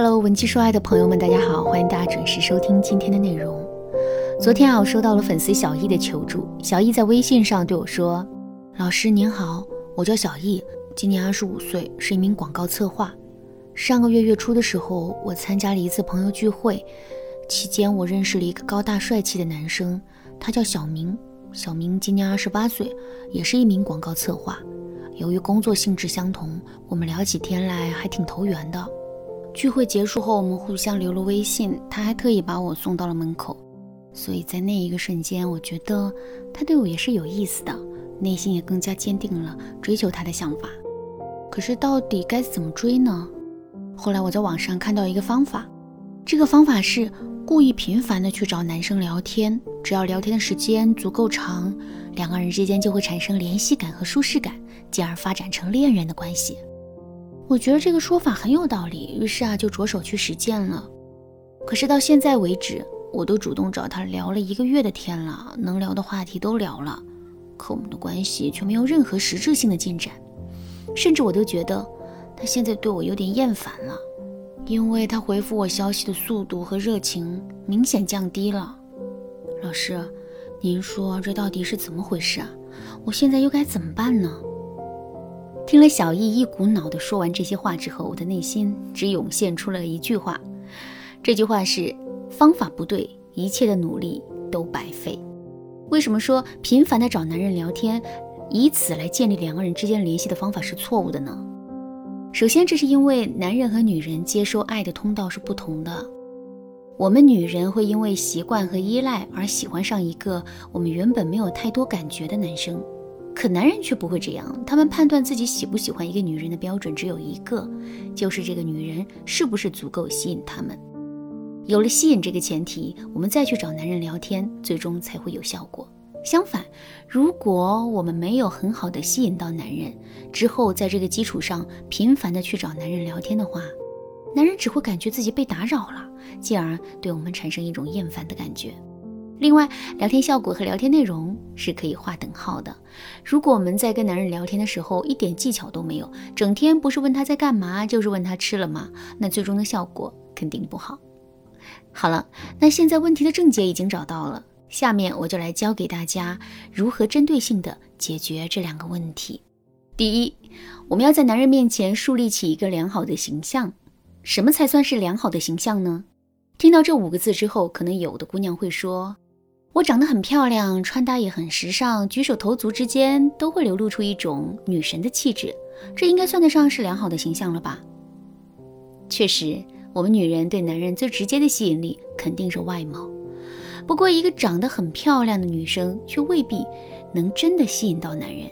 Hello，文姬说爱的朋友们，大家好，欢迎大家准时收听今天的内容。昨天啊，我收到了粉丝小易的求助。小易在微信上对我说：“老师您好，我叫小易，今年二十五岁，是一名广告策划。上个月月初的时候，我参加了一次朋友聚会，期间我认识了一个高大帅气的男生，他叫小明。小明今年二十八岁，也是一名广告策划。由于工作性质相同，我们聊起天来还挺投缘的。”聚会结束后，我们互相留了微信，他还特意把我送到了门口，所以在那一个瞬间，我觉得他对我也是有意思的，内心也更加坚定了追求他的想法。可是到底该怎么追呢？后来我在网上看到一个方法，这个方法是故意频繁的去找男生聊天，只要聊天的时间足够长，两个人之间就会产生联系感和舒适感，进而发展成恋人的关系。我觉得这个说法很有道理，于是啊就着手去实践了。可是到现在为止，我都主动找他聊了一个月的天了，能聊的话题都聊了，可我们的关系却没有任何实质性的进展。甚至我都觉得他现在对我有点厌烦了，因为他回复我消息的速度和热情明显降低了。老师，您说这到底是怎么回事啊？我现在又该怎么办呢？听了小易一股脑的说完这些话之后，我的内心只涌现出了一句话，这句话是：方法不对，一切的努力都白费。为什么说频繁的找男人聊天，以此来建立两个人之间联系的方法是错误的呢？首先，这是因为男人和女人接收爱的通道是不同的。我们女人会因为习惯和依赖而喜欢上一个我们原本没有太多感觉的男生。可男人却不会这样，他们判断自己喜不喜欢一个女人的标准只有一个，就是这个女人是不是足够吸引他们。有了吸引这个前提，我们再去找男人聊天，最终才会有效果。相反，如果我们没有很好的吸引到男人，之后在这个基础上频繁的去找男人聊天的话，男人只会感觉自己被打扰了，进而对我们产生一种厌烦的感觉。另外，聊天效果和聊天内容是可以划等号的。如果我们在跟男人聊天的时候一点技巧都没有，整天不是问他在干嘛，就是问他吃了吗，那最终的效果肯定不好。好了，那现在问题的症结已经找到了，下面我就来教给大家如何针对性的解决这两个问题。第一，我们要在男人面前树立起一个良好的形象。什么才算是良好的形象呢？听到这五个字之后，可能有的姑娘会说。我长得很漂亮，穿搭也很时尚，举手投足之间都会流露出一种女神的气质，这应该算得上是良好的形象了吧？确实，我们女人对男人最直接的吸引力肯定是外貌。不过，一个长得很漂亮的女生却未必能真的吸引到男人。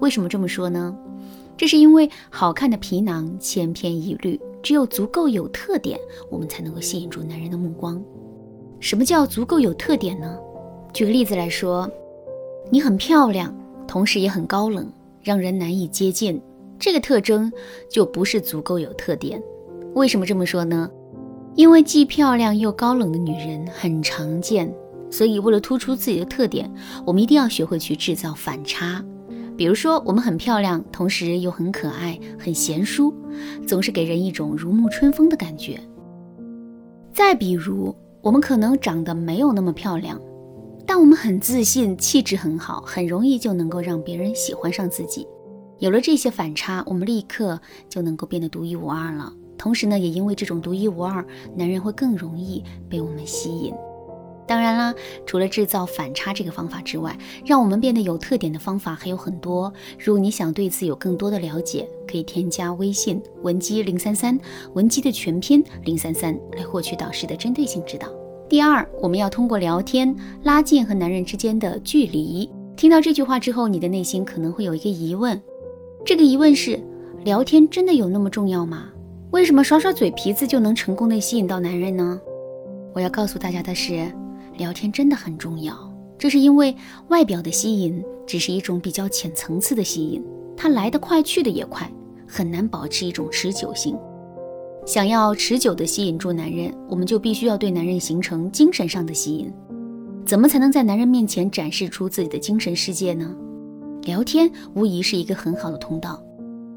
为什么这么说呢？这是因为好看的皮囊千篇一律，只有足够有特点，我们才能够吸引住男人的目光。什么叫足够有特点呢？举个例子来说，你很漂亮，同时也很高冷，让人难以接近。这个特征就不是足够有特点。为什么这么说呢？因为既漂亮又高冷的女人很常见，所以为了突出自己的特点，我们一定要学会去制造反差。比如说，我们很漂亮，同时又很可爱、很贤淑，总是给人一种如沐春风的感觉。再比如，我们可能长得没有那么漂亮，但我们很自信，气质很好，很容易就能够让别人喜欢上自己。有了这些反差，我们立刻就能够变得独一无二了。同时呢，也因为这种独一无二，男人会更容易被我们吸引。当然啦，除了制造反差这个方法之外，让我们变得有特点的方法还有很多。如果你想对此有更多的了解，可以添加微信文姬零三三，文姬的全拼零三三，来获取导师的针对性指导。第二，我们要通过聊天拉近和男人之间的距离。听到这句话之后，你的内心可能会有一个疑问，这个疑问是：聊天真的有那么重要吗？为什么耍耍嘴皮子就能成功的吸引到男人呢？我要告诉大家的是。聊天真的很重要，这是因为外表的吸引只是一种比较浅层次的吸引，它来得快，去得也快，很难保持一种持久性。想要持久的吸引住男人，我们就必须要对男人形成精神上的吸引。怎么才能在男人面前展示出自己的精神世界呢？聊天无疑是一个很好的通道。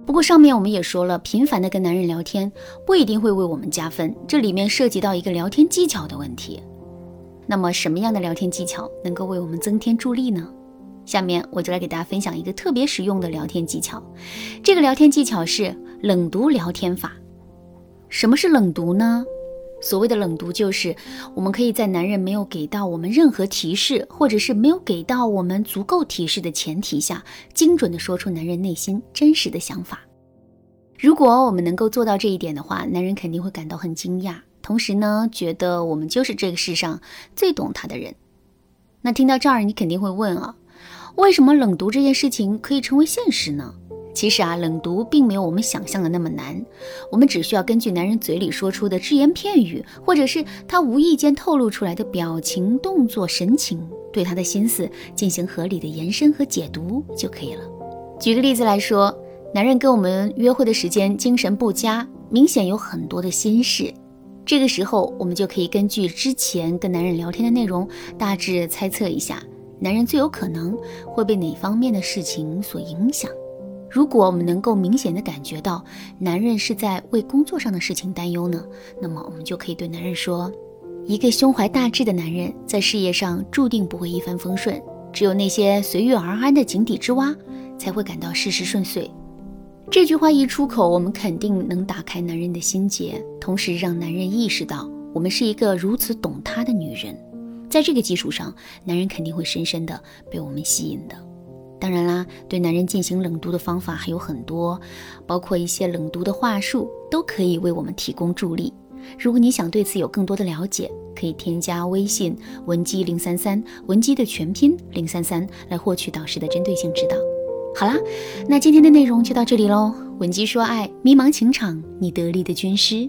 不过上面我们也说了，频繁的跟男人聊天不一定会为我们加分，这里面涉及到一个聊天技巧的问题。那么什么样的聊天技巧能够为我们增添助力呢？下面我就来给大家分享一个特别实用的聊天技巧。这个聊天技巧是冷读聊天法。什么是冷读呢？所谓的冷读，就是我们可以在男人没有给到我们任何提示，或者是没有给到我们足够提示的前提下，精准的说出男人内心真实的想法。如果我们能够做到这一点的话，男人肯定会感到很惊讶。同时呢，觉得我们就是这个世上最懂他的人。那听到这儿，你肯定会问啊，为什么冷读这件事情可以成为现实呢？其实啊，冷读并没有我们想象的那么难。我们只需要根据男人嘴里说出的只言片语，或者是他无意间透露出来的表情、动作、神情，对他的心思进行合理的延伸和解读就可以了。举个例子来说，男人跟我们约会的时间精神不佳，明显有很多的心事。这个时候，我们就可以根据之前跟男人聊天的内容，大致猜测一下，男人最有可能会被哪方面的事情所影响。如果我们能够明显的感觉到男人是在为工作上的事情担忧呢，那么我们就可以对男人说：一个胸怀大志的男人，在事业上注定不会一帆风顺，只有那些随遇而安的井底之蛙，才会感到事事顺遂。这句话一出口，我们肯定能打开男人的心结，同时让男人意识到我们是一个如此懂他的女人。在这个基础上，男人肯定会深深的被我们吸引的。当然啦，对男人进行冷读的方法还有很多，包括一些冷读的话术，都可以为我们提供助力。如果你想对此有更多的了解，可以添加微信文姬零三三，文姬的全拼零三三，来获取导师的针对性指导。好啦，那今天的内容就到这里喽。吻姬说爱，迷茫情场，你得力的军师。